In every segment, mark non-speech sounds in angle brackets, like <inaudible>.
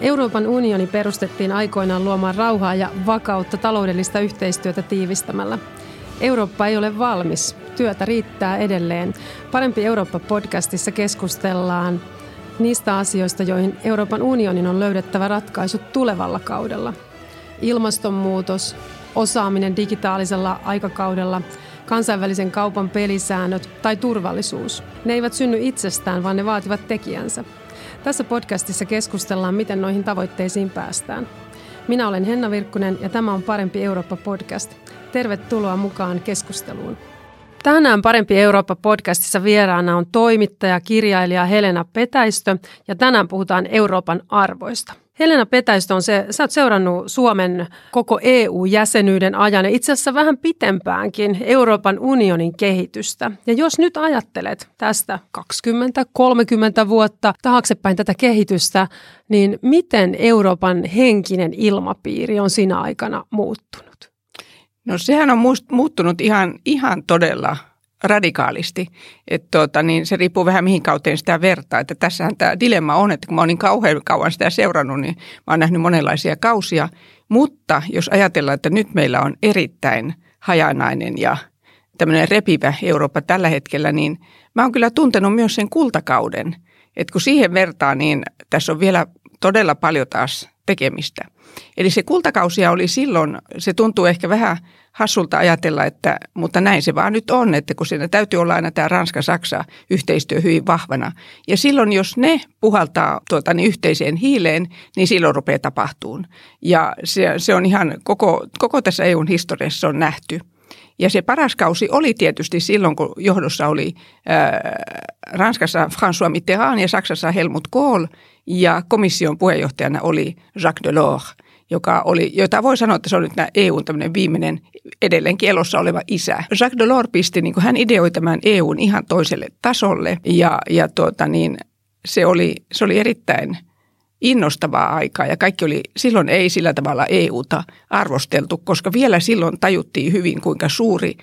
Euroopan unioni perustettiin aikoinaan luomaan rauhaa ja vakautta taloudellista yhteistyötä tiivistämällä. Eurooppa ei ole valmis. Työtä riittää edelleen. Parempi Eurooppa-podcastissa keskustellaan niistä asioista, joihin Euroopan unionin on löydettävä ratkaisut tulevalla kaudella. Ilmastonmuutos, osaaminen digitaalisella aikakaudella, kansainvälisen kaupan pelisäännöt tai turvallisuus. Ne eivät synny itsestään, vaan ne vaativat tekijänsä. Tässä podcastissa keskustellaan, miten noihin tavoitteisiin päästään. Minä olen Henna Virkkunen ja tämä on Parempi Eurooppa-podcast. Tervetuloa mukaan keskusteluun. Tänään Parempi Eurooppa-podcastissa vieraana on toimittaja, kirjailija Helena Petäistö ja tänään puhutaan Euroopan arvoista. Helena Petäistö on se, sä oot seurannut Suomen koko EU-jäsenyyden ajan ja itse asiassa vähän pitempäänkin Euroopan unionin kehitystä. Ja jos nyt ajattelet tästä 20-30 vuotta taaksepäin tätä kehitystä, niin miten Euroopan henkinen ilmapiiri on siinä aikana muuttunut? No sehän on muuttunut ihan, ihan todella radikaalisti. Että tuota, niin se riippuu vähän mihin kauteen sitä vertaa. Että tässähän tämä dilemma on, että kun mä oon niin kauhean kauan sitä seurannut, niin mä oon nähnyt monenlaisia kausia. Mutta jos ajatellaan, että nyt meillä on erittäin hajanainen ja tämmöinen repivä Eurooppa tällä hetkellä, niin mä oon kyllä tuntenut myös sen kultakauden. Että kun siihen vertaa, niin tässä on vielä todella paljon taas tekemistä. Eli se kultakausia oli silloin, se tuntuu ehkä vähän hassulta ajatella, että, mutta näin se vaan nyt on, että kun siinä täytyy olla aina tämä Ranska-Saksa yhteistyö hyvin vahvana. Ja silloin, jos ne puhaltaa tuota, niin yhteiseen hiileen, niin silloin rupeaa tapahtuun. Ja se, se on ihan koko, koko tässä EUn historiassa on nähty. Ja se paras kausi oli tietysti silloin, kun johdossa oli ää, Ranskassa François Mitterrand ja Saksassa Helmut Kohl ja komission puheenjohtajana oli Jacques Delors – joka oli, jota voi sanoa, että se on nyt EUn tämmöinen viimeinen edelleenkin elossa oleva isä. Jacques Delors pisti, niin kuin hän ideoi tämän EUn ihan toiselle tasolle ja, ja tuota niin, se, oli, se oli erittäin innostavaa aikaa ja kaikki oli, silloin ei sillä tavalla EUta arvosteltu, koska vielä silloin tajuttiin hyvin, kuinka suuri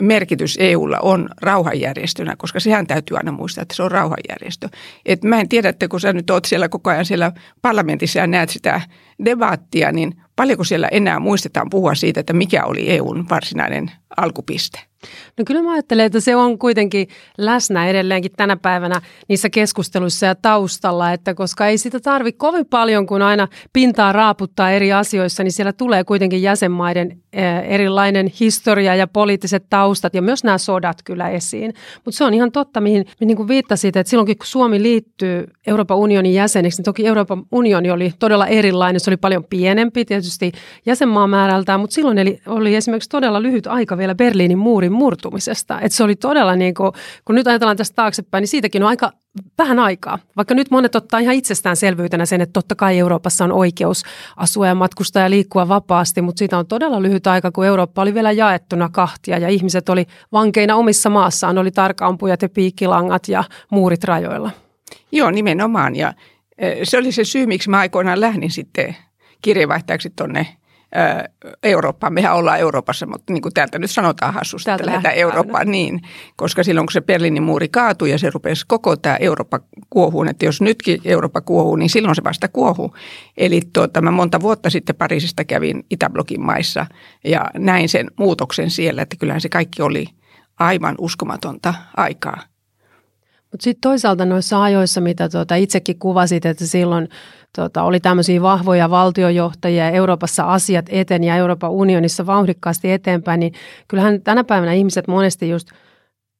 merkitys EUlla on rauhanjärjestönä, koska sehän täytyy aina muistaa, että se on rauhanjärjestö. Et mä en tiedä, että kun sä nyt oot siellä koko ajan siellä parlamentissa ja näet sitä debaattia, niin paljonko siellä enää muistetaan puhua siitä, että mikä oli EUn varsinainen alkupiste? No kyllä mä ajattelen, että se on kuitenkin läsnä edelleenkin tänä päivänä niissä keskusteluissa ja taustalla, että koska ei sitä tarvi kovin paljon, kun aina pintaa raaputtaa eri asioissa, niin siellä tulee kuitenkin jäsenmaiden eh, erilainen historia ja poliittiset taustat ja myös nämä sodat kyllä esiin. Mutta se on ihan totta, mihin, niin kuin viittasit, että silloinkin kun Suomi liittyy Euroopan unionin jäseneksi, niin toki Euroopan unioni oli todella erilainen, se oli paljon pienempi tietysti jäsenmaamäärältään, mutta silloin oli, oli esimerkiksi todella lyhyt aika vielä Berliinin muurin murtumisesta. Et se oli todella niin kuin, kun nyt ajatellaan tästä taaksepäin, niin siitäkin on aika vähän aikaa. Vaikka nyt monet ottaa ihan itsestäänselvyytenä sen, että totta kai Euroopassa on oikeus asua ja matkustaa ja liikkua vapaasti, mutta siitä on todella lyhyt aika, kun Eurooppa oli vielä jaettuna kahtia ja ihmiset oli vankeina omissa maassaan, oli tarkaampujat ja piikkilangat ja muurit rajoilla. Joo, nimenomaan. Ja se oli se syy, miksi mä aikoinaan lähdin sitten kirjeenvaihtajaksi tuonne Eurooppaan. Mehän ollaan Euroopassa, mutta niin kuin täältä nyt sanotaan hassusti, että lähdetään Eurooppaan niin. Koska silloin kun se Berliinin muuri kaatui ja se rupesi koko tämä Eurooppa kuohuun, että jos nytkin Eurooppa kuohuu, niin silloin se vasta kuohuu. Eli tuota, mä monta vuotta sitten Pariisista kävin Itäblokin maissa ja näin sen muutoksen siellä, että kyllähän se kaikki oli aivan uskomatonta aikaa. Mutta sitten toisaalta noissa ajoissa, mitä tuota itsekin kuvasit, että silloin tota, oli tämmöisiä vahvoja valtiojohtajia Euroopassa asiat eten ja Euroopan unionissa vauhdikkaasti eteenpäin, niin kyllähän tänä päivänä ihmiset monesti just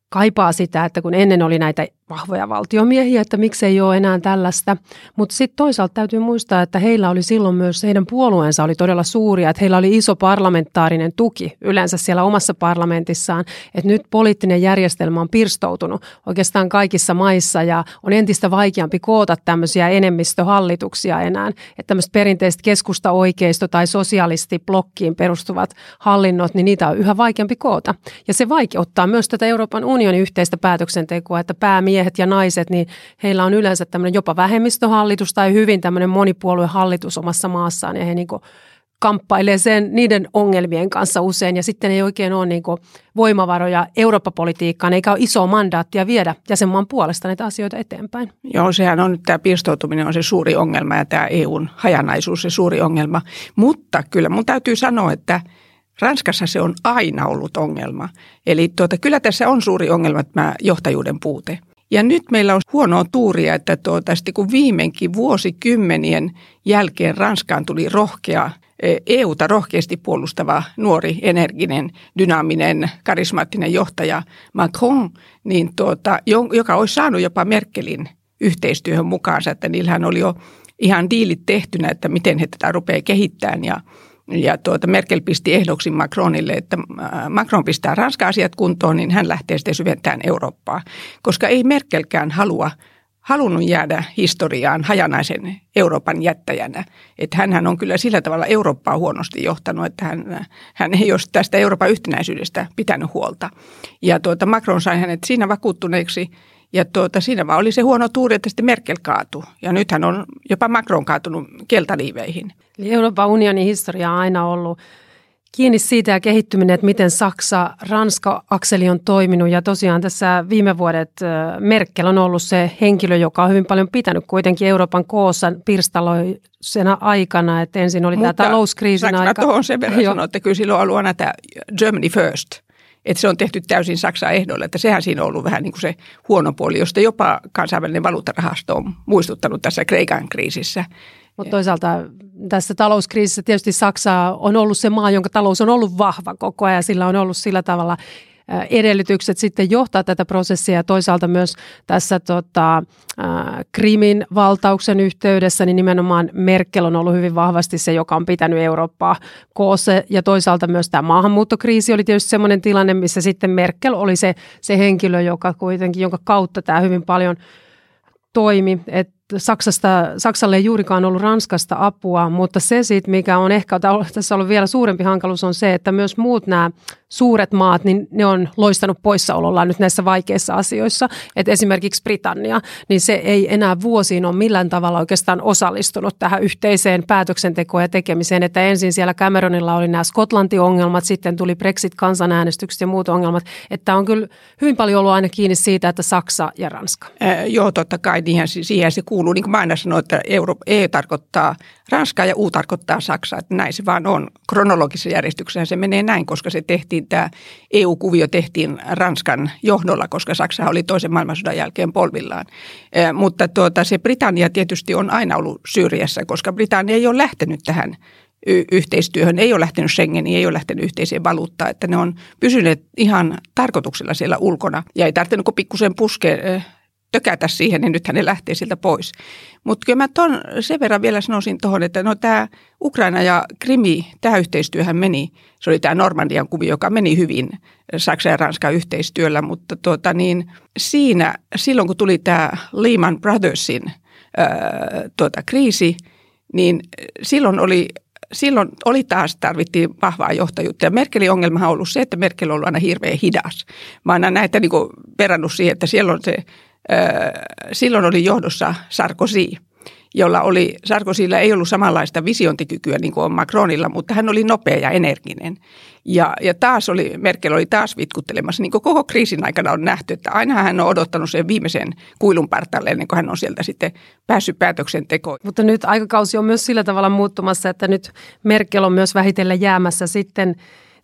kaipaa sitä, että kun ennen oli näitä vahvoja valtiomiehiä, että miksei ole enää tällaista. Mutta sitten toisaalta täytyy muistaa, että heillä oli silloin myös, heidän puolueensa oli todella suuria, että heillä oli iso parlamentaarinen tuki yleensä siellä omassa parlamentissaan. Että nyt poliittinen järjestelmä on pirstoutunut oikeastaan kaikissa maissa ja on entistä vaikeampi koota tämmöisiä enemmistöhallituksia enää. Että tämmöiset perinteiset keskusta-oikeisto tai sosialistiblokkiin perustuvat hallinnot, niin niitä on yhä vaikeampi koota. Ja se vaikeuttaa myös tätä Euroopan unionin yhteistä päätöksentekoa, että päämiehet miehet ja naiset, niin heillä on yleensä tämmöinen jopa vähemmistöhallitus tai hyvin tämmöinen monipuoluehallitus omassa maassaan ja he niin kamppailee sen niiden ongelmien kanssa usein ja sitten ei oikein ole niin voimavaroja Eurooppa-politiikkaan eikä ole isoa mandaattia viedä jäsenmaan puolesta näitä asioita eteenpäin. Joo, sehän on nyt tämä pirstoutuminen on se suuri ongelma ja tämä EUn hajanaisuus se suuri ongelma. Mutta kyllä mun täytyy sanoa, että Ranskassa se on aina ollut ongelma. Eli tuota, kyllä tässä on suuri ongelma tämä johtajuuden puute. Ja nyt meillä on huonoa tuuria, että tuota, kun viimeinkin vuosikymmenien jälkeen Ranskaan tuli rohkea EUta rohkeasti puolustava nuori, energinen, dynaaminen, karismaattinen johtaja Macron, niin tuota, joka olisi saanut jopa Merkelin yhteistyöhön mukaansa, että niillähän oli jo ihan diilit tehtynä, että miten he tätä rupeaa kehittämään. Ja ja tuota Merkel pisti ehdoksi Macronille, että äh, Macron pistää Ranska-asiat kuntoon, niin hän lähtee sitten syventämään Eurooppaa. Koska ei Merkelkään halua halunnut jäädä historiaan hajanaisen Euroopan jättäjänä. Että hänhän on kyllä sillä tavalla Eurooppaa huonosti johtanut, että hän, hän ei ole tästä Euroopan yhtenäisyydestä pitänyt huolta. Ja tuota, Macron sai hänet siinä vakuuttuneeksi ja tuota, siinä vaan oli se huono tuuri, että sitten Merkel kaatui. Ja nythän on jopa Macron kaatunut keltaliiveihin. Eli Euroopan unionin historia on aina ollut kiinni siitä ja kehittyminen, että miten Saksa-Ranska-akseli on toiminut. Ja tosiaan tässä viime vuodet Merkel on ollut se henkilö, joka on hyvin paljon pitänyt kuitenkin Euroopan koossa pirstaloisena aikana. Että ensin oli Mutta tämä talouskriisin aika. Mutta tuohon sen verran <laughs> sanoa, että kyllä silloin on ollut aina tämä Germany first – että se on tehty täysin Saksan ehdolle, että sehän siinä on ollut vähän niin kuin se huono puoli, josta jopa kansainvälinen valuuttarahasto on muistuttanut tässä Kreikan kriisissä. Mutta toisaalta tässä talouskriisissä tietysti Saksa on ollut se maa, jonka talous on ollut vahva koko ajan. Sillä on ollut sillä tavalla edellytykset sitten johtaa tätä prosessia ja toisaalta myös tässä tota, Krimin valtauksen yhteydessä niin nimenomaan Merkel on ollut hyvin vahvasti se, joka on pitänyt Eurooppaa koossa. Ja toisaalta myös tämä maahanmuuttokriisi oli tietysti sellainen tilanne, missä sitten Merkel oli se, se henkilö, joka kuitenkin, jonka kautta tämä hyvin paljon toimi, että Saksasta, Saksalle ei juurikaan ollut Ranskasta apua, mutta se sitten, mikä on ehkä tässä ollut vielä suurempi hankaluus, on se, että myös muut nämä suuret maat, niin ne on loistanut poissaolollaan nyt näissä vaikeissa asioissa. Et esimerkiksi Britannia, niin se ei enää vuosiin ole millään tavalla oikeastaan osallistunut tähän yhteiseen päätöksentekoon ja tekemiseen. Että ensin siellä Cameronilla oli nämä Skotlanti-ongelmat, sitten tuli Brexit-kansanäänestykset ja muut ongelmat. Että on kyllä hyvin paljon ollut aina kiinni siitä, että Saksa ja Ranska. Äh, joo, totta kai niinhän, siihen se kuuluu. Niin kuin mä aina sanoin, että Euro, E tarkoittaa Ranskaa ja U tarkoittaa Saksaa. Että näin se vaan on. Kronologisessa järjestyksessä se menee näin, koska se tehtiin, tämä EU-kuvio tehtiin Ranskan johdolla, koska Saksa oli toisen maailmansodan jälkeen polvillaan. E, mutta tuota, se Britannia tietysti on aina ollut syrjässä, koska Britannia ei ole lähtenyt tähän y- yhteistyöhön, ei ole lähtenyt Schengeniin, ei ole lähtenyt yhteiseen valuuttaan, että ne on pysyneet ihan tarkoituksella siellä ulkona ja ei tarvinnut pikkusen puskea tökätä siihen, niin nythän ne lähtee siltä pois. Mutta kyllä mä ton sen verran vielä sanoisin tuohon, että no tämä Ukraina ja Krimi, tämä yhteistyöhän meni, se oli tämä Normandian kuvi, joka meni hyvin Saksan ja Ranskan yhteistyöllä, mutta tuota niin, siinä silloin kun tuli tämä Lehman Brothersin ää, tuota, kriisi, niin silloin oli silloin oli taas, tarvittiin vahvaa johtajuutta. Ja Merkelin ongelma on ollut se, että Merkel on ollut aina hirveän hidas. Mä oon näitä niin verrannut siihen, että siellä on se silloin oli johdossa Sarkozy, jolla oli, Sarkozylla ei ollut samanlaista visiontikykyä niin kuin on Macronilla, mutta hän oli nopea ja energinen. Ja, ja taas oli, Merkel oli taas vitkuttelemassa, niin kuin koko kriisin aikana on nähty, että aina hän on odottanut sen viimeisen kuilun partalle ennen kuin hän on sieltä sitten päässyt päätöksentekoon. Mutta nyt aikakausi on myös sillä tavalla muuttumassa, että nyt Merkel on myös vähitellen jäämässä sitten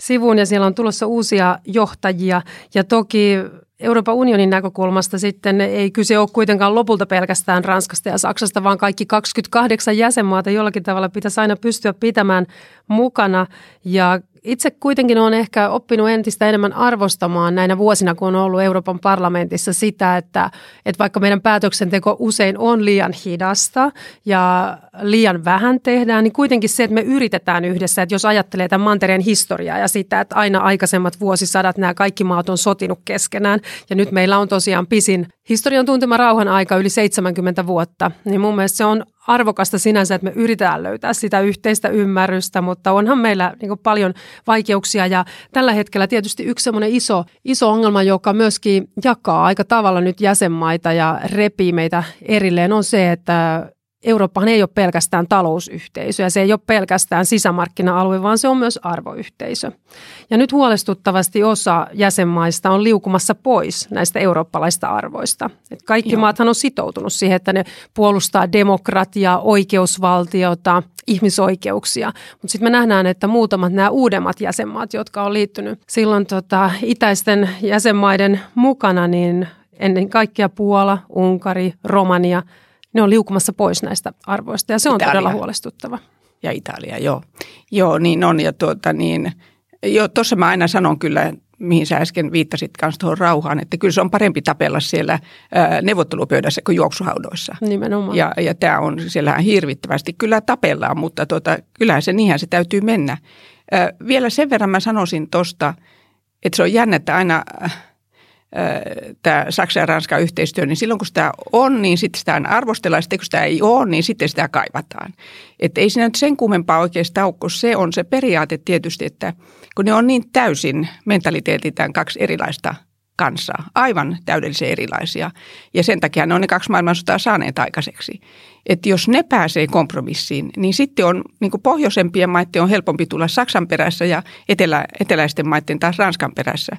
sivuun ja siellä on tulossa uusia johtajia ja toki Euroopan unionin näkökulmasta sitten ei kyse ole kuitenkaan lopulta pelkästään Ranskasta ja Saksasta, vaan kaikki 28 jäsenmaata jollakin tavalla pitäisi aina pystyä pitämään mukana. Ja itse kuitenkin olen ehkä oppinut entistä enemmän arvostamaan näinä vuosina, kun on ollut Euroopan parlamentissa sitä, että, että vaikka meidän päätöksenteko usein on liian hidasta ja liian vähän tehdään, niin kuitenkin se, että me yritetään yhdessä, että jos ajattelee tämän mantereen historiaa ja sitä, että aina aikaisemmat vuosisadat nämä kaikki maat on sotinut keskenään ja nyt meillä on tosiaan pisin historian tuntema rauhan aika yli 70 vuotta, niin mun mielestä se on arvokasta sinänsä, että me yritetään löytää sitä yhteistä ymmärrystä, mutta onhan meillä niin paljon vaikeuksia. Ja tällä hetkellä tietysti yksi semmoinen iso, iso ongelma, joka myöskin jakaa aika tavalla nyt jäsenmaita ja repii meitä erilleen on se, että Eurooppahan ei ole pelkästään talousyhteisö ja se ei ole pelkästään sisämarkkina-alue, vaan se on myös arvoyhteisö. Ja nyt huolestuttavasti osa jäsenmaista on liukumassa pois näistä eurooppalaista arvoista. Et kaikki Joo. maathan on sitoutunut siihen, että ne puolustaa demokratiaa, oikeusvaltiota, ihmisoikeuksia. Mutta sitten me nähdään, että muutamat nämä uudemmat jäsenmaat, jotka on liittynyt silloin tota, itäisten jäsenmaiden mukana, niin ennen kaikkea Puola, Unkari, Romania – ne on liukumassa pois näistä arvoista ja se on Italia. todella huolestuttava. Ja Italia, joo. Joo, niin on. Ja tuota, niin, joo, tuossa mä aina sanon kyllä, mihin sä äsken viittasit kanssa tuohon rauhaan, että kyllä se on parempi tapella siellä ää, neuvottelupöydässä kuin juoksuhaudoissa. Nimenomaan. Ja, ja tämä on, siellähän hirvittävästi kyllä tapellaan, mutta tuota, kyllähän se niinhän se täytyy mennä. Ää, vielä sen verran mä sanoisin tuosta, että se on jännä, että aina tämä Saksa ja Ranska yhteistyö, niin silloin kun sitä on, niin sitten sitä arvostellaan, sitten kun sitä ei ole, niin sitten sitä kaivataan. Että ei siinä nyt sen kummempaa oikeastaan ole, kun se on se periaate tietysti, että kun ne on niin täysin mentaliteetiltään kaksi erilaista kansaa, aivan täydellisen erilaisia. Ja sen takia ne on ne kaksi maailmansotaa saaneet aikaiseksi. Että jos ne pääsee kompromissiin, niin sitten on niin kuin pohjoisempien maiden on helpompi tulla Saksan perässä ja etelä, eteläisten maiden taas Ranskan perässä,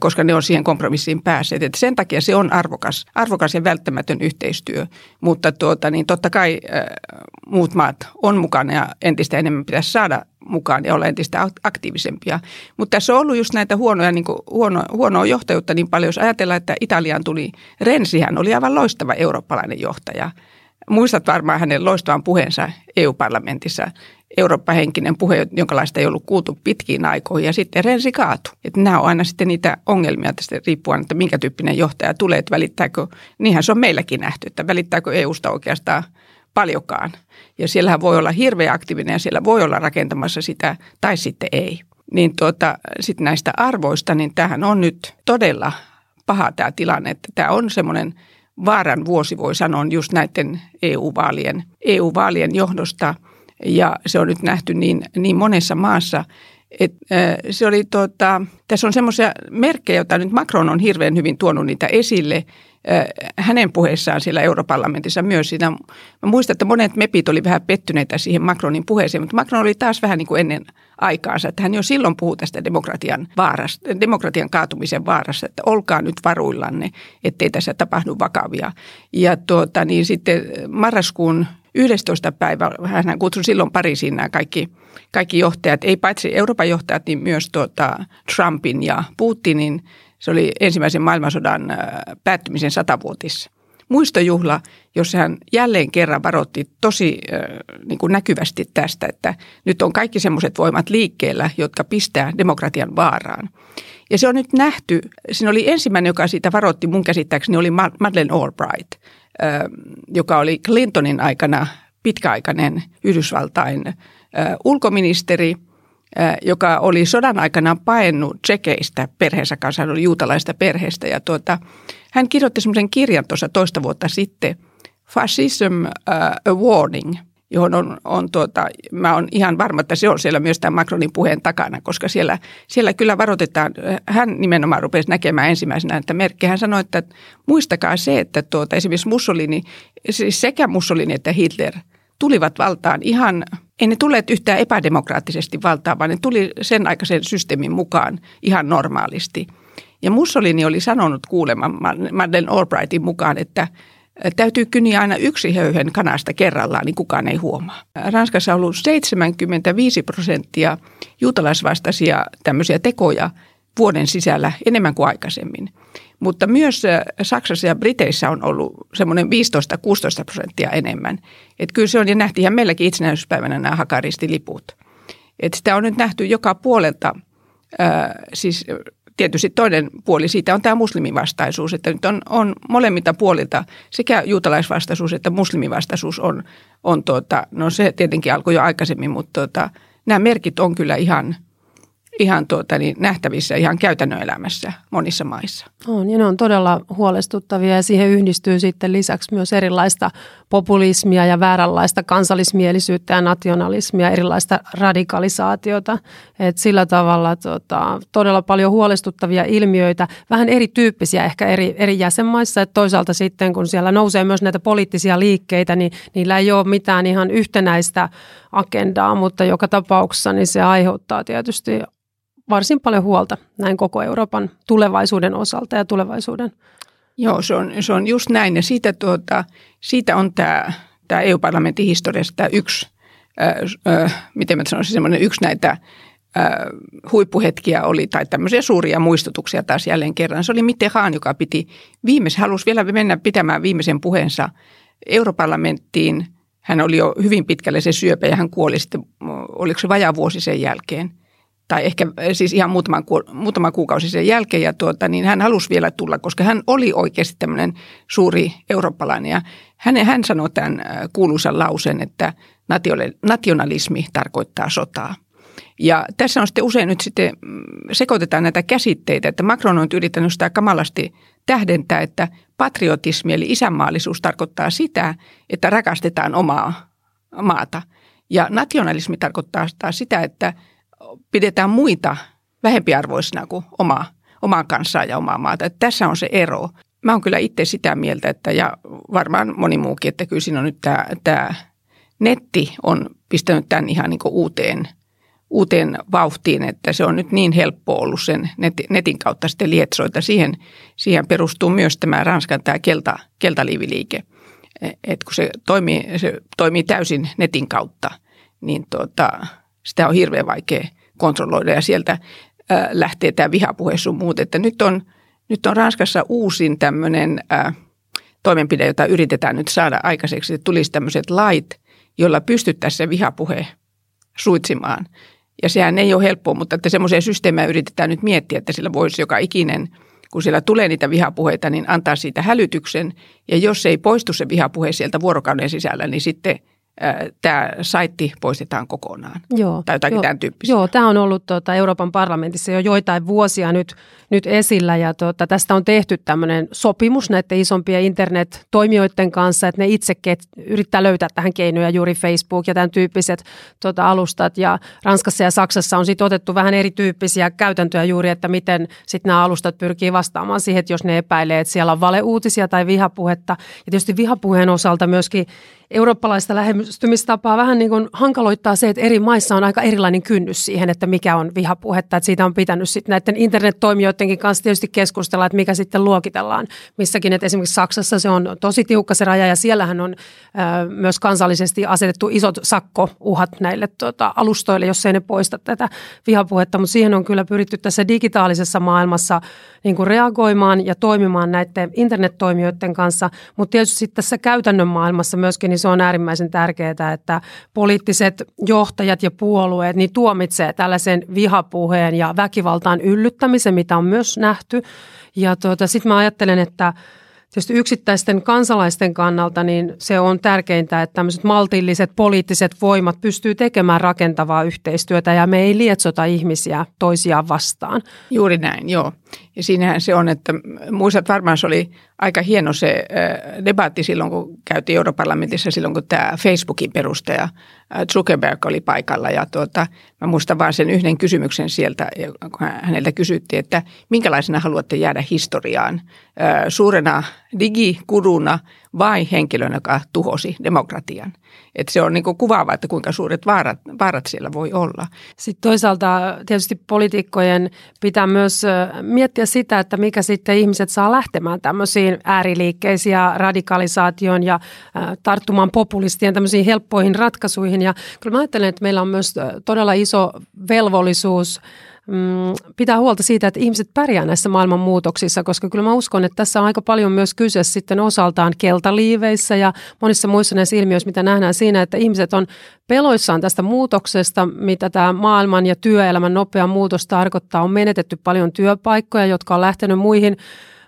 koska ne on siihen kompromissiin päässeet. Et sen takia se on arvokas, arvokas ja välttämätön yhteistyö, mutta tuota, niin totta kai muut maat on mukana ja entistä enemmän pitäisi saada mukaan ja olla entistä aktiivisempia. Mutta tässä on ollut just näitä huonoja, niin kuin huono, huonoa johtajuutta niin paljon, jos ajatellaan, että Italiaan tuli Renzi, hän oli aivan loistava eurooppalainen johtaja. Muistat varmaan hänen loistavan puheensa EU-parlamentissa, Eurooppa-henkinen puhe, jonkalaista ei ollut kuultu pitkiin aikoihin ja sitten Renzi kaatu. Että nämä on aina sitten niitä ongelmia tästä riippuen, että minkä tyyppinen johtaja tulee, että välittääkö, niinhän se on meilläkin nähty, että välittääkö EUsta oikeastaan paljonkaan. Ja siellähän voi olla hirveän aktiivinen ja siellä voi olla rakentamassa sitä tai sitten ei. Niin tuota, sitten näistä arvoista, niin tähän on nyt todella paha tämä tilanne, että tämä on semmoinen vaaran vuosi, voi sanoa, just näiden EU-vaalien, EU-vaalien johdosta. Ja se on nyt nähty niin, niin monessa maassa, et, äh, se oli tuota, tässä on semmoisia merkkejä, joita nyt Macron on hirveän hyvin tuonut niitä esille – hänen puheessaan siellä Europarlamentissa myös siinä. Mä muistan, että monet mepit oli vähän pettyneitä siihen Macronin puheeseen, mutta Macron oli taas vähän niin kuin ennen aikaansa, että hän jo silloin puhuu tästä demokratian vaarasta, demokratian kaatumisen vaarassa, että olkaa nyt varuillanne, ettei tässä tapahdu vakavia. Ja tuota, niin sitten marraskuun 11. päivä, hän kutsui silloin Pariisiin nämä kaikki, kaikki johtajat, ei paitsi Euroopan johtajat, niin myös tuota Trumpin ja Putinin se oli ensimmäisen maailmansodan äh, päättymisen satavuotis muistojuhla, jossa hän jälleen kerran varoitti tosi äh, niin kuin näkyvästi tästä, että nyt on kaikki semmoiset voimat liikkeellä, jotka pistää demokratian vaaraan. Ja se on nyt nähty, siinä oli ensimmäinen, joka siitä varoitti mun käsittääkseni, oli Madeleine Albright, joka oli Clintonin aikana pitkäaikainen Yhdysvaltain ulkoministeri – joka oli sodan aikana paennut tsekeistä perheensä kanssa, hän oli juutalaista perheestä. Ja tuota, hän kirjoitti semmoisen kirjan tuossa toista vuotta sitten, Fascism a Warning, johon on, on tuota, mä olen ihan varma, että se on siellä myös tämän Macronin puheen takana, koska siellä, siellä kyllä varoitetaan, hän nimenomaan rupesi näkemään ensimmäisenä, että merkki, hän sanoi, että muistakaa se, että tuota, esimerkiksi Mussolini, siis sekä Mussolini että Hitler tulivat valtaan ihan – ei ne tulleet yhtään epädemokraattisesti valtaan, vaan ne tuli sen aikaisen systeemin mukaan ihan normaalisti. Ja Mussolini oli sanonut kuulemma Madeleine Albrightin mukaan, että täytyy kyniä aina yksi höyhen kanasta kerrallaan, niin kukaan ei huomaa. Ranskassa on ollut 75 prosenttia juutalaisvastaisia tämmöisiä tekoja vuoden sisällä enemmän kuin aikaisemmin. Mutta myös Saksassa ja Briteissä on ollut semmoinen 15-16 prosenttia enemmän. Että kyllä se on, ja nähtiin ihan meilläkin itsenäisyyspäivänä nämä hakaristiliput. Että sitä on nyt nähty joka puolelta, ää, siis tietysti toinen puoli siitä on tämä muslimivastaisuus, että nyt on, on molemmilta puolilta sekä juutalaisvastaisuus että muslimivastaisuus on, on tuota, no se tietenkin alkoi jo aikaisemmin, mutta tuota, nämä merkit on kyllä ihan – ihan tuota, niin nähtävissä ihan käytännön elämässä monissa maissa. On, ja ne on todella huolestuttavia ja siihen yhdistyy sitten lisäksi myös erilaista populismia ja vääränlaista kansallismielisyyttä ja nationalismia, erilaista radikalisaatiota. Et sillä tavalla tota, todella paljon huolestuttavia ilmiöitä, vähän erityyppisiä ehkä eri, eri jäsenmaissa. Et toisaalta sitten kun siellä nousee myös näitä poliittisia liikkeitä, niin niillä ei ole mitään ihan yhtenäistä agendaa, mutta joka tapauksessa niin se aiheuttaa tietysti varsin paljon huolta näin koko Euroopan tulevaisuuden osalta ja tulevaisuuden. Joo, se on, se on just näin. Ja siitä, tuota, siitä on tämä, tämä EU-parlamentin historiassa tämä yksi, äh, äh, miten mä sanoisin, semmoinen yksi näitä äh, huippuhetkiä oli, tai tämmöisiä suuria muistutuksia taas jälleen kerran. Se oli Mitterrand, joka piti viimeisen, halusi vielä mennä pitämään viimeisen puheensa europarlamenttiin. Hän oli jo hyvin pitkälle se syöpä ja hän kuoli sitten, oliko se vajaa vuosi sen jälkeen – tai ehkä siis ihan muutaman, muutama kuukausi sen jälkeen, ja tuota, niin hän halusi vielä tulla, koska hän oli oikeasti tämmöinen suuri eurooppalainen, ja hän, hän sanoi tämän äh, kuuluisan lausen, että nationalismi tarkoittaa sotaa. Ja tässä on sitten usein nyt sitten mm, sekoitetaan näitä käsitteitä, että Macron on yrittänyt sitä kamalasti tähdentää, että patriotismi eli isänmaallisuus tarkoittaa sitä, että rakastetaan omaa maata. Ja nationalismi tarkoittaa sitä, että pidetään muita vähempiarvoisina kuin oma, omaa kansaa ja omaa maata. Että tässä on se ero. Mä oon kyllä itse sitä mieltä, että ja varmaan moni muukin, että kyllä siinä on nyt tämä, tämä netti on pistänyt tämän ihan niin uuteen, uuteen vauhtiin, että se on nyt niin helppo ollut sen netin kautta sitten lietsoita. Siihen, siihen perustuu myös tämä Ranskan tämä kelta, keltaliiviliike. että kun se toimii, se toimii täysin netin kautta, niin tuota, sitä on hirveän vaikea kontrolloida ja sieltä lähtee tämä vihapuhe sun muut. Että nyt on, nyt on Ranskassa uusin tämmöinen toimenpide, jota yritetään nyt saada aikaiseksi, että tulisi tämmöiset lait, joilla pystyttäisiin se vihapuhe suitsimaan. Ja sehän ei ole helppoa, mutta että semmoisia systeemejä yritetään nyt miettiä, että sillä voisi joka ikinen, kun siellä tulee niitä vihapuheita, niin antaa siitä hälytyksen. Ja jos ei poistu se vihapuhe sieltä vuorokauden sisällä, niin sitten – tämä saitti poistetaan kokonaan. Joo, tai jotakin joo, tämän tyyppistä. Joo, tämä on ollut tuota, Euroopan parlamentissa jo joitain vuosia nyt, nyt esillä ja tuota, tästä on tehty tämmöinen sopimus näiden isompien internet-toimijoiden kanssa, että ne itse yrittää löytää tähän keinoja juuri Facebook ja tämän tyyppiset tuota, alustat ja Ranskassa ja Saksassa on sitten otettu vähän erityyppisiä käytäntöjä juuri, että miten sitten nämä alustat pyrkii vastaamaan siihen, että jos ne epäilee, että siellä on valeuutisia tai vihapuhetta ja tietysti vihapuheen osalta myöskin eurooppalaista lähestymistapaa vähän niin kuin hankaloittaa se, että eri maissa on aika erilainen kynnys siihen, että mikä on vihapuhetta. Että siitä on pitänyt sitten näiden internettoimijoidenkin kanssa tietysti keskustella, että mikä sitten luokitellaan missäkin. Että esimerkiksi Saksassa se on tosi tiukka se raja ja siellähän on äh, myös kansallisesti asetettu isot sakkouhat näille tota, alustoille, jos ei ne poista tätä vihapuhetta. Mutta siihen on kyllä pyritty tässä digitaalisessa maailmassa niin kuin reagoimaan ja toimimaan näiden internettoimijoiden kanssa. Mutta tietysti sitten tässä käytännön maailmassa myöskin niin se on äärimmäisen tärkeää, että poliittiset johtajat ja puolueet niin tuomitsee tällaisen vihapuheen ja väkivaltaan yllyttämisen, mitä on myös nähty. Ja tuota, sitten mä ajattelen, että Tietysti yksittäisten kansalaisten kannalta niin se on tärkeintä, että tämmöiset maltilliset poliittiset voimat pystyy tekemään rakentavaa yhteistyötä ja me ei lietsota ihmisiä toisiaan vastaan. Juuri näin, joo. Ja siinähän se on, että muistat varmaan se oli aika hieno se debatti silloin, kun käytiin Europarlamentissa silloin, kun tämä Facebookin perustaja Zuckerberg oli paikalla. Ja tuota, mä muistan vain sen yhden kysymyksen sieltä, kun häneltä kysyttiin, että minkälaisena haluatte jäädä historiaan? Suurena digikuruna vai henkilönä, joka tuhosi demokratian? Että se on niin kuvaava, että kuinka suuret vaarat, vaarat siellä voi olla. Sitten toisaalta tietysti poliitikkojen pitää myös miettiä sitä, että mikä sitten ihmiset saa lähtemään tämmöisiin ääriliikkeisiin ja radikalisaation ja tarttumaan populistien tämmöisiin helppoihin ratkaisuihin. Ja kyllä mä ajattelen, että meillä on myös todella iso velvollisuus – pitää huolta siitä, että ihmiset pärjää näissä maailman muutoksissa, koska kyllä mä uskon, että tässä on aika paljon myös kyse sitten osaltaan keltaliiveissä ja monissa muissa näissä ilmiöissä, mitä nähdään siinä, että ihmiset on peloissaan tästä muutoksesta, mitä tämä maailman ja työelämän nopea muutos tarkoittaa. On menetetty paljon työpaikkoja, jotka on lähtenyt muihin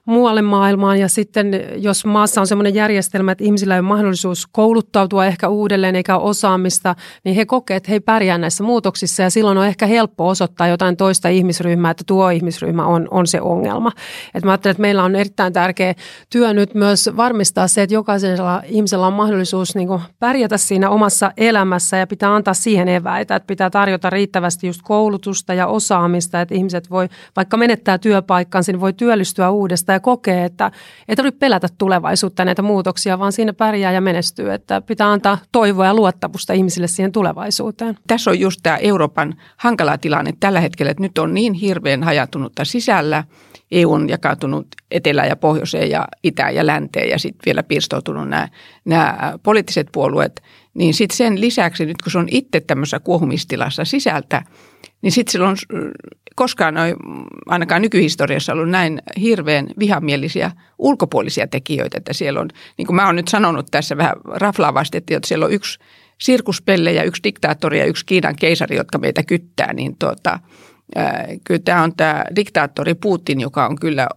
muualle maailmaan. Ja sitten jos maassa on sellainen järjestelmä, että ihmisillä ei ole mahdollisuus kouluttautua ehkä uudelleen eikä osaamista, niin he kokee, että he ei pärjää näissä muutoksissa. Ja silloin on ehkä helppo osoittaa jotain toista ihmisryhmää, että tuo ihmisryhmä on, on se ongelma. Et mä ajattelen, että meillä on erittäin tärkeä työ nyt myös varmistaa se, että jokaisella ihmisellä on mahdollisuus niin pärjätä siinä omassa elämässä ja pitää antaa siihen eväitä, että pitää tarjota riittävästi just koulutusta ja osaamista, että ihmiset voi, vaikka menettää työpaikkansa, niin voi työllistyä uudestaan ja kokee, että ei tarvitse pelätä tulevaisuutta näitä muutoksia, vaan siinä pärjää ja menestyy, että pitää antaa toivoa ja luottamusta ihmisille siihen tulevaisuuteen. Tässä on just tämä Euroopan hankala tilanne tällä hetkellä, että nyt on niin hirveän hajatunutta sisällä, EU on jakautunut etelään ja pohjoiseen ja itään ja länteen ja sitten vielä pirstoutunut nämä, nämä poliittiset puolueet, niin sitten sen lisäksi nyt kun se on itse tämmöisessä kuohumistilassa sisältä, niin sitten silloin koskaan ole ainakaan nykyhistoriassa ollut näin hirveän vihamielisiä ulkopuolisia tekijöitä, että siellä on, niin kuin mä oon nyt sanonut tässä vähän raflaavasti, että siellä on yksi sirkuspelle ja yksi diktaattori ja yksi Kiinan keisari, jotka meitä kyttää, niin tuota, kyllä tämä on tämä diktaattori Putin, joka on kyllä,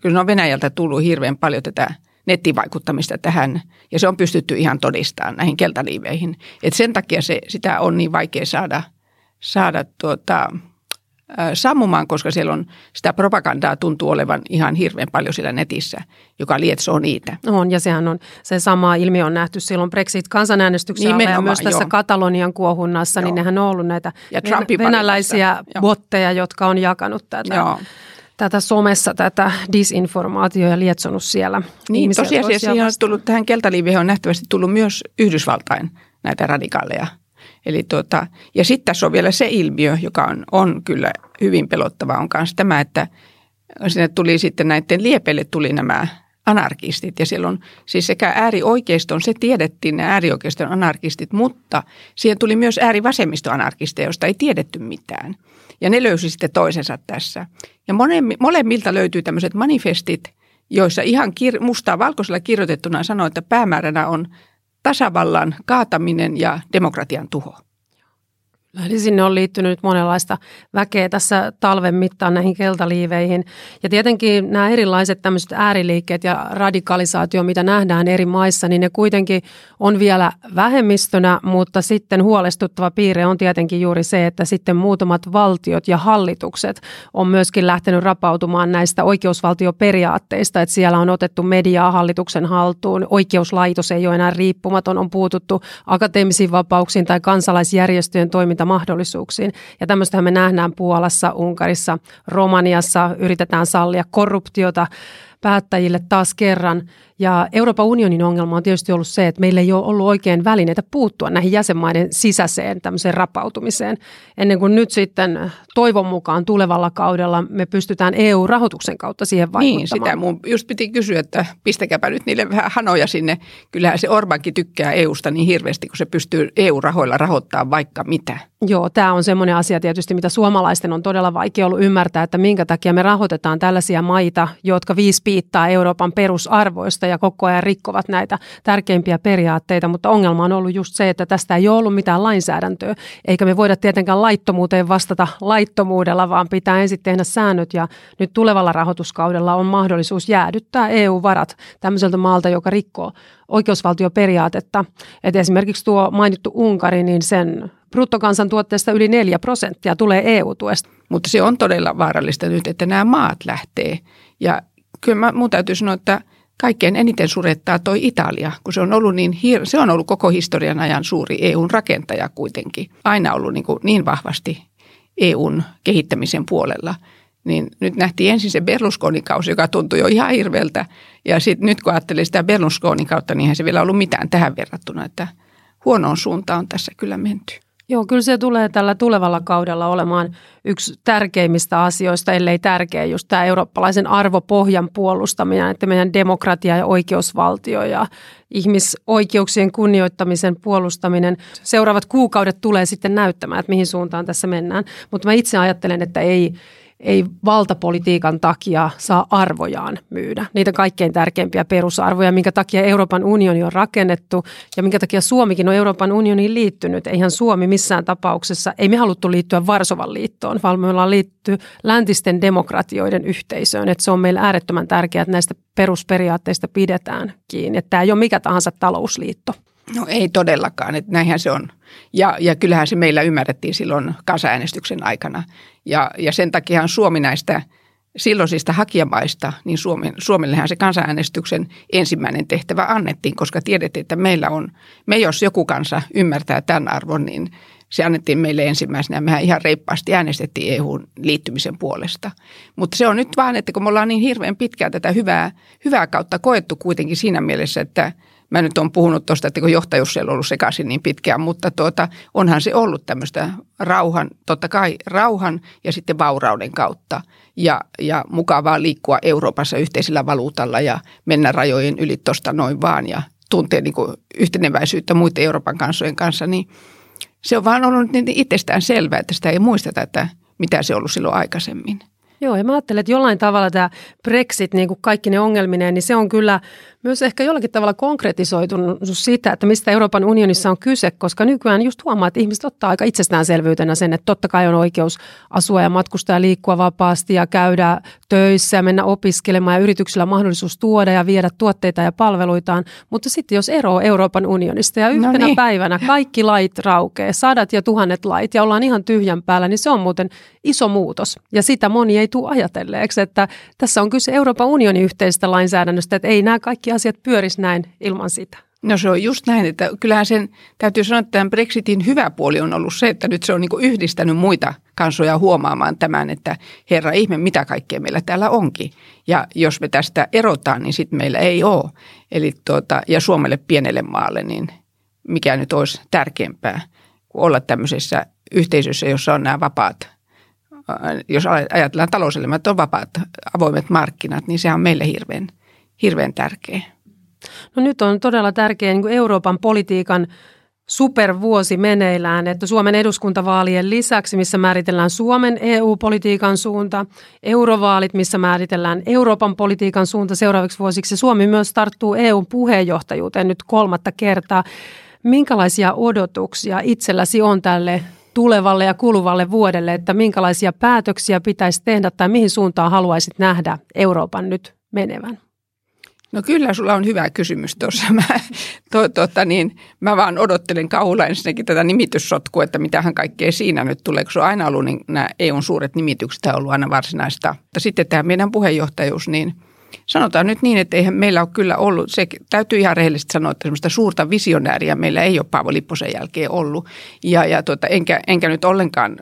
kyllä on Venäjältä tullut hirveän paljon tätä nettivaikuttamista tähän, ja se on pystytty ihan todistamaan näihin keltaliiveihin. Et sen takia se, sitä on niin vaikea saada, saada tuota, sammumaan, koska siellä on sitä propagandaa tuntuu olevan ihan hirveän paljon siellä netissä, joka lietsoo niitä. On, ja sehän on, se sama ilmiö on nähty silloin Brexit-kansanäänestyksellä ja myös tässä joo. Katalonian kuohunnassa, niin joo. niin nehän on ollut näitä ja venäläisiä botteja, jotka on jakanut tätä. Joo tätä somessa tätä disinformaatioa ja lietsonut siellä. Niin, tosiasiassa on tullut, tähän keltaliiveihin on nähtävästi tullut myös Yhdysvaltain näitä radikaaleja Eli tuota, ja sitten tässä on vielä se ilmiö, joka on, on kyllä hyvin pelottava, on myös tämä, että sinne tuli sitten näiden liepeille tuli nämä anarkistit. Ja siellä on siis sekä äärioikeiston, se tiedettiin ne äärioikeiston anarkistit, mutta siihen tuli myös äärivasemmistoanarkisteja, joista ei tiedetty mitään. Ja ne löysi sitten toisensa tässä. Ja molemmilta löytyy tämmöiset manifestit, joissa ihan kir- mustaa valkoisella kirjoitettuna sanoo, että päämääränä on tasavallan kaataminen ja demokratian tuho. Eli sinne on liittynyt monenlaista väkeä tässä talven mittaan näihin keltaliiveihin. Ja tietenkin nämä erilaiset tämmöiset ääriliikkeet ja radikalisaatio, mitä nähdään eri maissa, niin ne kuitenkin on vielä vähemmistönä, mutta sitten huolestuttava piirre on tietenkin juuri se, että sitten muutamat valtiot ja hallitukset on myöskin lähtenyt rapautumaan näistä oikeusvaltioperiaatteista, että siellä on otettu mediaa hallituksen haltuun, oikeuslaitos ei ole enää riippumaton, on puututtu akateemisiin vapauksiin tai kansalaisjärjestöjen toiminta mahdollisuuksiin. Ja tämmöistähän me nähdään Puolassa, Unkarissa, Romaniassa, yritetään sallia korruptiota päättäjille taas kerran. Ja Euroopan unionin ongelma on tietysti ollut se, että meillä ei ole ollut oikein välineitä puuttua näihin jäsenmaiden sisäiseen tämmöiseen rapautumiseen. Ennen kuin nyt sitten toivon mukaan tulevalla kaudella me pystytään EU-rahoituksen kautta siihen vaikuttamaan. Niin, sitä mun just piti kysyä, että pistäkääpä nyt niille vähän hanoja sinne. Kyllähän se Orbankin tykkää EUsta niin hirveästi, kun se pystyy EU-rahoilla rahoittamaan vaikka mitä. Joo, tämä on semmoinen asia tietysti, mitä suomalaisten on todella vaikea ollut ymmärtää, että minkä takia me rahoitetaan tällaisia maita, jotka viisi piittaa Euroopan perusarvoista ja koko ajan rikkovat näitä tärkeimpiä periaatteita, mutta ongelma on ollut just se, että tästä ei ole ollut mitään lainsäädäntöä, eikä me voida tietenkään laittomuuteen vastata laittomuudella, vaan pitää ensin tehdä säännöt ja nyt tulevalla rahoituskaudella on mahdollisuus jäädyttää EU-varat tämmöiseltä maalta, joka rikkoo oikeusvaltioperiaatetta. Et esimerkiksi tuo mainittu Unkari, niin sen bruttokansantuotteesta yli 4 prosenttia tulee EU-tuesta. Mutta se on todella vaarallista nyt, että nämä maat lähtee. Ja kyllä mä, mun täytyy sanoa, että kaikkein eniten surettaa toi Italia, kun se on ollut, niin hir- se on ollut koko historian ajan suuri EUn rakentaja kuitenkin. Aina ollut niin, kuin niin vahvasti EUn kehittämisen puolella. Niin nyt nähtiin ensin se Berlusconin kausi, joka tuntui jo ihan hirveältä. Ja sitten nyt kun ajattelin sitä Berlusconin kautta, niin eihän se vielä ollut mitään tähän verrattuna, että huonoon suuntaan on tässä kyllä menty. Joo, kyllä se tulee tällä tulevalla kaudella olemaan yksi tärkeimmistä asioista, ellei tärkeä, just tämä eurooppalaisen arvopohjan puolustaminen, että meidän demokratia ja oikeusvaltio ja ihmisoikeuksien kunnioittamisen puolustaminen. Seuraavat kuukaudet tulee sitten näyttämään, että mihin suuntaan tässä mennään. Mutta mä itse ajattelen, että ei, ei valtapolitiikan takia saa arvojaan myydä. Niitä kaikkein tärkeimpiä perusarvoja, minkä takia Euroopan unioni on rakennettu ja minkä takia Suomikin on Euroopan unioniin liittynyt. Eihän Suomi missään tapauksessa, ei me haluttu liittyä Varsovan liittoon, vaan me ollaan liitty läntisten demokratioiden yhteisöön. Että se on meille äärettömän tärkeää, että näistä perusperiaatteista pidetään kiinni. Että tämä ei ole mikä tahansa talousliitto. No ei todellakaan, että näinhän se on. Ja, ja kyllähän se meillä ymmärrettiin silloin kansanäänestyksen aikana. Ja, ja sen takia Suomi näistä silloisista hakijamaista, niin Suomen, Suomellehän se kansanäänestyksen ensimmäinen tehtävä annettiin, koska tiedettiin, että meillä on, me jos joku kansa ymmärtää tämän arvon, niin se annettiin meille ensimmäisenä. Mehän ihan reippaasti äänestettiin EUn liittymisen puolesta. Mutta se on nyt vaan, että kun me ollaan niin hirveän pitkään tätä hyvää, hyvää kautta koettu kuitenkin siinä mielessä, että – Mä nyt on puhunut tuosta, että kun johtajuus siellä on ollut sekaisin niin pitkään, mutta tuota, onhan se ollut tämmöistä rauhan, totta kai rauhan ja sitten vaurauden kautta. Ja, ja mukavaa liikkua Euroopassa yhteisellä valuutalla ja mennä rajojen yli tuosta noin vaan ja tuntea niin kuin yhteneväisyyttä muiden Euroopan kansojen kanssa, niin se on vaan ollut niin itsestään selvää, että sitä ei muisteta, että mitä se on ollut silloin aikaisemmin. Joo, ja mä ajattelen, että jollain tavalla tämä Brexit, niin kuin kaikki ne ongelmineen, niin se on kyllä myös ehkä jollakin tavalla konkretisoitunut sitä, että mistä Euroopan unionissa on kyse, koska nykyään just huomaa, että ihmiset ottaa aika itsestäänselvyytenä sen, että totta kai on oikeus asua ja matkustaa ja liikkua vapaasti ja käydä töissä ja mennä opiskelemaan ja yrityksillä on mahdollisuus tuoda ja viedä tuotteita ja palveluitaan, mutta sitten jos ero Euroopan unionista ja yhtenä no niin. päivänä kaikki lait raukee, sadat ja tuhannet lait ja ollaan ihan tyhjän päällä, niin se on muuten iso muutos ja sitä moni ei tule ajatelleeksi, että tässä on kyse Euroopan unionin yhteisestä lainsäädännöstä, että ei nämä kaikki asiat pyörisi näin ilman sitä. No se on just näin, että kyllähän sen täytyy sanoa, että tämän Brexitin hyvä puoli on ollut se, että nyt se on niin yhdistänyt muita kansoja huomaamaan tämän, että herra ihme, mitä kaikkea meillä täällä onkin. Ja jos me tästä erotaan, niin sitten meillä ei ole. Eli tuota, ja Suomelle pienelle maalle, niin mikä nyt olisi tärkeämpää kuin olla tämmöisessä yhteisössä, jossa on nämä vapaat jos ajatellaan talouselämää, että on vapaat avoimet markkinat, niin se on meille hirveän, hirveän tärkeä. No nyt on todella tärkeä niin Euroopan politiikan supervuosi meneillään, että Suomen eduskuntavaalien lisäksi, missä määritellään Suomen EU-politiikan suunta, eurovaalit, missä määritellään Euroopan politiikan suunta seuraaviksi vuosiksi. Suomi myös tarttuu EU-puheenjohtajuuteen nyt kolmatta kertaa. Minkälaisia odotuksia itselläsi on tälle tulevalle ja kuluvalle vuodelle, että minkälaisia päätöksiä pitäisi tehdä tai mihin suuntaan haluaisit nähdä Euroopan nyt menevän? No kyllä sulla on hyvä kysymys tuossa. <laughs> Mä, to, tota niin, mä vaan odottelen kauhulla ensinnäkin tätä nimityssotkua, että mitähän kaikkea siinä nyt tulee, kun se on aina ollut, niin nämä EUn suuret nimitykset on ollut aina varsinaista. Mutta sitten tämä meidän puheenjohtajuus, niin – Sanotaan nyt niin, että eihän meillä ole kyllä ollut, se täytyy ihan rehellisesti sanoa, että semmoista suurta visionääriä meillä ei ole Paavo Lipposen jälkeen ollut. Ja, ja tuota, enkä, enkä nyt ollenkaan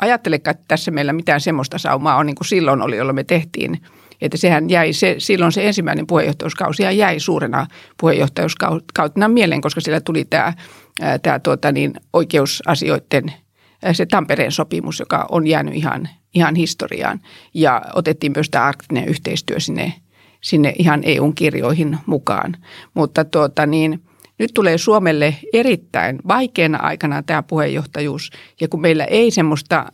ajattelekaan, että tässä meillä mitään semmoista saumaa on niin kuin silloin oli, jolloin me tehtiin – että sehän jäi, se, silloin se ensimmäinen puheenjohtajuuskausi jäi suurena puheenjohtajuuskautena mieleen, koska siellä tuli tämä, tämä tuota niin, oikeusasioiden se Tampereen sopimus, joka on jäänyt ihan, ihan historiaan. Ja otettiin myös tämä arktinen yhteistyö sinne sinne ihan EUn kirjoihin mukaan. Mutta tuota niin, nyt tulee Suomelle erittäin vaikeana aikana tämä puheenjohtajuus. Ja kun meillä ei semmoista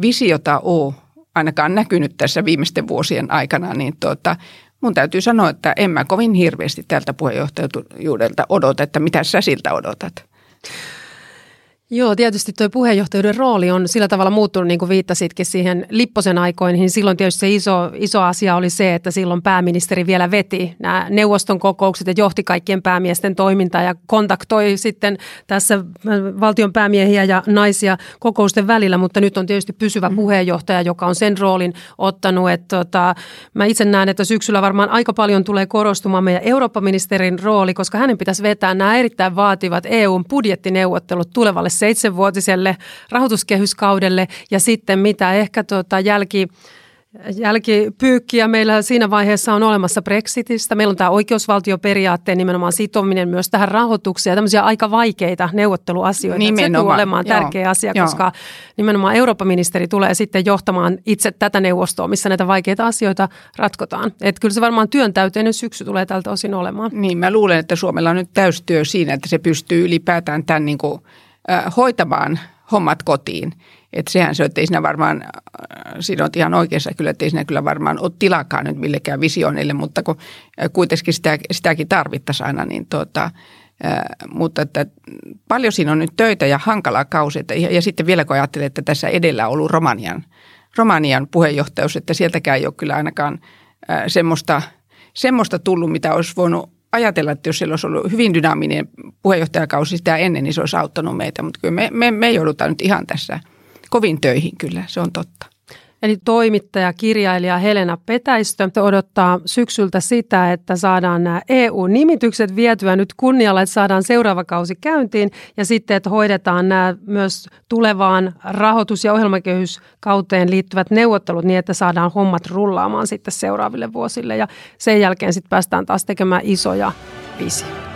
visiota ole ainakaan näkynyt tässä viimeisten vuosien aikana, niin tuota, mun täytyy sanoa, että en mä kovin hirveästi tältä puheenjohtajuudelta odota, että mitä sä siltä odotat. Joo, tietysti tuo puheenjohtajuuden rooli on sillä tavalla muuttunut, niin kuin viittasitkin siihen Lipposen aikoihin. Niin silloin tietysti se iso, iso asia oli se, että silloin pääministeri vielä veti nämä neuvoston kokoukset ja johti kaikkien päämiesten toimintaa ja kontaktoi sitten tässä valtion päämiehiä ja naisia kokousten välillä, mutta nyt on tietysti pysyvä mm. puheenjohtaja, joka on sen roolin ottanut. Että tota, mä itse näen, että syksyllä varmaan aika paljon tulee korostumaan meidän Eurooppa-ministerin rooli, koska hänen pitäisi vetää nämä erittäin vaativat EUn budjettineuvottelut tulevalle seitsemänvuotiselle rahoituskehyskaudelle ja sitten mitä ehkä tuota jälki jälkipyykkiä meillä siinä vaiheessa on olemassa Brexitistä. Meillä on tämä oikeusvaltioperiaatteen nimenomaan sitominen myös tähän rahoitukseen ja tämmöisiä aika vaikeita neuvotteluasioita. Nimenomaan. Se tulee olemaan Joo. tärkeä asia, Joo. koska nimenomaan Euroopan ministeri tulee sitten johtamaan itse tätä neuvostoa, missä näitä vaikeita asioita ratkotaan. Että kyllä se varmaan työntäyteinen syksy tulee tältä osin olemaan. Niin, mä luulen, että Suomella on nyt täystyö siinä, että se pystyy ylipäätään tämän niin kuin hoitamaan, hommat kotiin. Että sehän se, että ei siinä varmaan, siinä on ihan oikeassa kyllä, että ei siinä kyllä varmaan ole tilakaan nyt millekään visioonille, mutta kun kuitenkin sitä, sitäkin tarvittaisiin aina, niin tuota, mutta että paljon siinä on nyt töitä ja hankalaa kausi. Että, ja, ja sitten vielä kun ajattelee, että tässä edellä on ollut Romanian, Romanian puheenjohtajuus, että sieltäkään ei ole kyllä ainakaan semmoista, semmoista tullut, mitä olisi voinut ajatella, että jos siellä olisi ollut hyvin dynaaminen puheenjohtajakausi sitä ennen, niin se olisi auttanut meitä. Mutta kyllä me, me, me joudutaan nyt ihan tässä kovin töihin kyllä, se on totta. Eli toimittaja, kirjailija Helena Petäistö odottaa syksyltä sitä, että saadaan nämä EU-nimitykset vietyä nyt kunnialla, että saadaan seuraava kausi käyntiin ja sitten, että hoidetaan nämä myös tulevaan rahoitus- ja ohjelmakehyskauteen liittyvät neuvottelut niin, että saadaan hommat rullaamaan sitten seuraaville vuosille ja sen jälkeen sitten päästään taas tekemään isoja visioita.